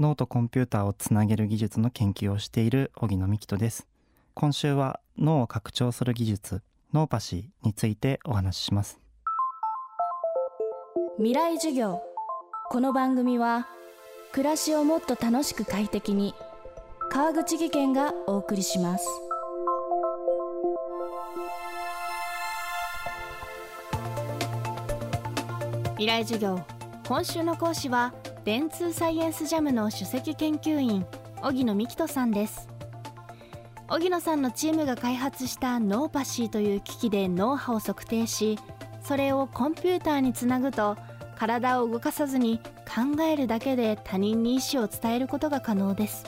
脳とコンピューターをつなげる技術の研究をしている荻野美希人です。今週は脳を拡張する技術ノーパシーについてお話しします。未来授業。この番組は暮らしをもっと楽しく快適に川口義賢がお送りします。未来授業。今週の講師は電通サイエンスジャムの首席研究員荻野美希人さんです。荻野さんのチームが開発したノーパシーという機器で脳波を測定しそれをコンピューターにつなぐと体を動かさずに考えるだけで他人に意思を伝えることが可能です。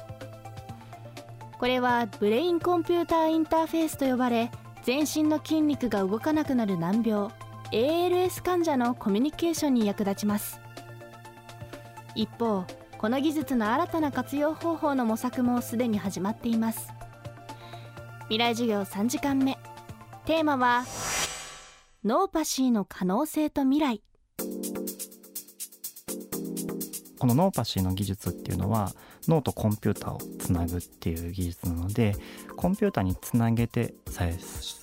これはブレインコンピューターインターフェースと呼ばれ全身の筋肉が動かなくなる難病 ALS 患者のコミュニケーションに役立ちます。一方この技術の新たな活用方法の模索もすでに始まっています。未来授業3時間目。テーマは脳パシーの可能性と未来。この脳パシーの技術っていうのは脳とコンピューターをつなぐっていう技術なのでコンピューターにつなげてさえ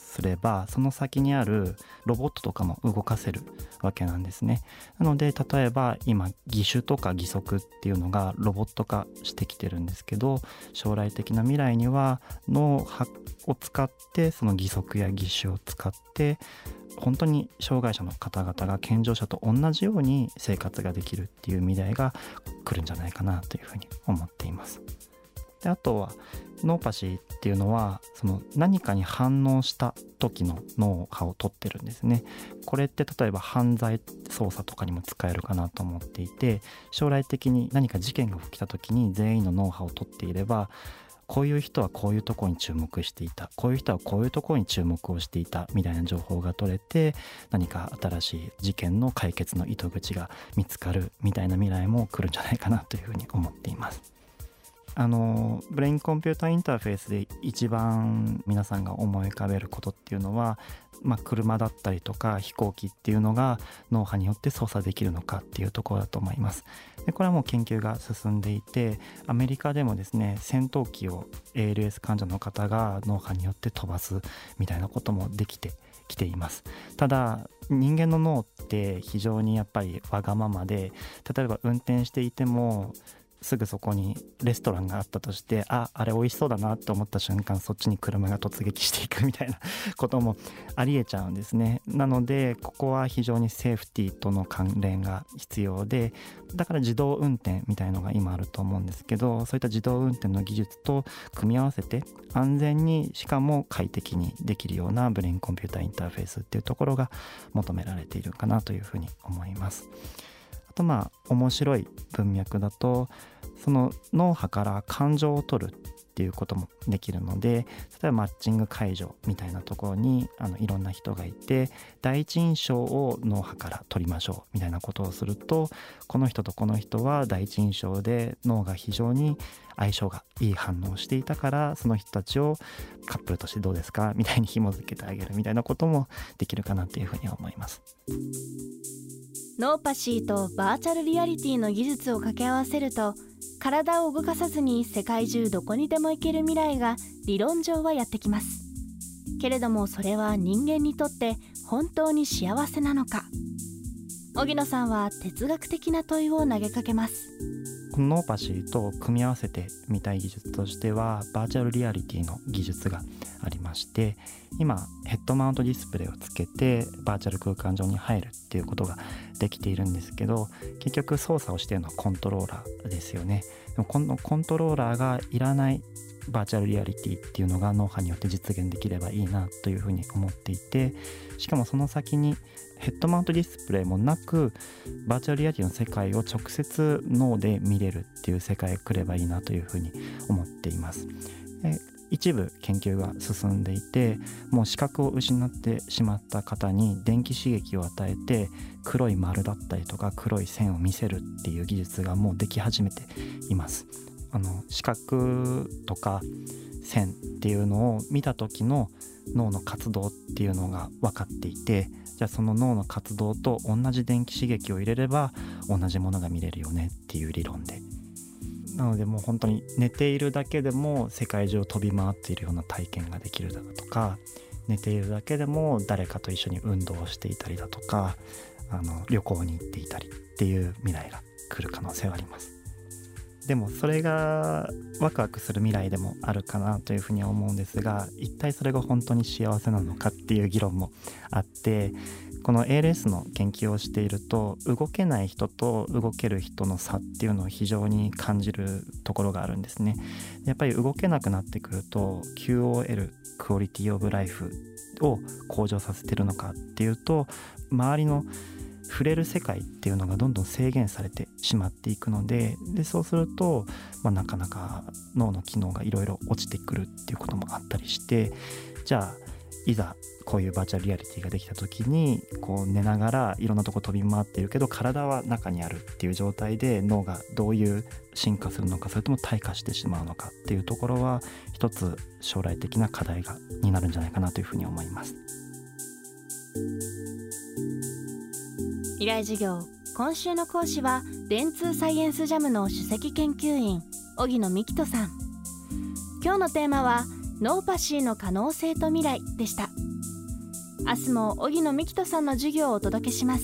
すればその先にあるロボットとかも動かせるわけなんですねなので例えば今義手とか義足っていうのがロボット化してきてるんですけど将来的な未来には脳を使ってその義足や義手を使って本当に障害者の方々が健常者と同じように生活ができるっていう未来が来るんじゃないかなというふうに思っています。であとは脳パシーっっていうのはその何かに反応した時の脳波を取ってるんですねこれって例えば犯罪捜査とかにも使えるかなと思っていて将来的に何か事件が起きた時に全員の脳波を取っていればこういう人はこういうとこに注目していたこういう人はこういうとこに注目をしていたみたいな情報が取れて何か新しい事件の解決の糸口が見つかるみたいな未来も来るんじゃないかなというふうに思っています。あのブレインコンピューターインターフェースで一番皆さんが思い浮かべることっていうのは、まあ、車だったりとか飛行機っていうのが脳波によって操作できるのかっていうところだと思います。でこれはもう研究が進んでいてアメリカでもですね戦闘機を ALS 患者の方が脳波によって飛ばすみたいなこともできてきていますただ人間の脳って非常にやっぱりわがままで例えば運転していてもすぐそこにレストランがあったとしてああれ美味しそうだなって思った瞬間そっちに車が突撃していくみたいな こともありえちゃうんですねなのでここは非常にセーフティーとの関連が必要でだから自動運転みたいのが今あると思うんですけどそういった自動運転の技術と組み合わせて安全にしかも快適にできるようなブレインコンピューターインターフェースっていうところが求められているかなというふうに思います。とまあ面白い文脈だとその脳波から感情を取るっていうこともできるので例えばマッチング会場みたいなところにあのいろんな人がいて第一印象を脳波から取りましょうみたいなことをするとこの人とこの人は第一印象で脳が非常に相性がいい反応をしていたからその人たちをカップルとしてどうですかみたいに紐付けてあげるみたいなこともできるかなというふうに思います。脳パシーとバーチャルリアリティの技術を掛け合わせると体を動かさずに世界中どこにでも行ける未来が理論上はやってきます。けれどもそれは人間にとって本当に幸せなのか。荻野さんは哲学的な問いを投げかけます。この脳パシーと組み合わせてみたい技術としてはバーチャルリアリティの技術がありまして今ヘッドマウントディスプレイをつけてバーチャル空間上に入るっていうことができているんですけど結局操作をしているのはコントローラーですよね。でもこのコントローラーがいらないバーチャルリアリティっていうのが脳波によって実現できればいいなというふうに思っていてしかもその先にヘッドマウントディスプレイもなくバーチャルリアリティの世界を直接脳で見れるっていう世界が来ればいいなというふうに思っています。一部研究が進んでいてもう視覚を失ってしまった方に電気刺激を与えて黒い丸だったりとか黒い線を見せるっていう技術がもうでき始めています。あの視覚とか線っていうのを見た時の脳の活動っていうのが分かっていてじゃあその脳の活動と同じ電気刺激を入れれば同じものが見れるよねっていう理論で。なのでもう本当に寝ているだけでも世界中を飛び回っているような体験ができるだとか寝ているだけでも誰かと一緒に運動をしていたりだとかあの旅行に行っていたりっていう未来が来る可能性はあります。でもそれがワクワクする未来でもあるかなというふうには思うんですが一体それが本当に幸せなのかっていう議論もあってこの ALS の研究をしていると動けない人と動ける人の差っていうのを非常に感じるところがあるんですね。やっぱり動けなくなってくると QOL クオリティオブライフを向上させてるのかっていうと周りの触れる世界っていうのがどんどん制限されてしまっていくのででそうすると、まあ、なかなか脳の機能がいろいろ落ちてくるっていうこともあったりしてじゃあいざこういうバーチャルリアリティができた時にこう寝ながらいろんなとこ飛び回ってるけど体は中にあるっていう状態で脳がどういう進化するのかそれとも退化してしまうのかっていうところは一つ将来的な課題がになるんじゃないかなというふうに思います。未来授業今週の講師は電通サイエンスジャムの首席研究員荻野幹人さん。今日のテーマはノーパシーの可能性と未来でした。明日も荻野幹人さんの授業をお届けします。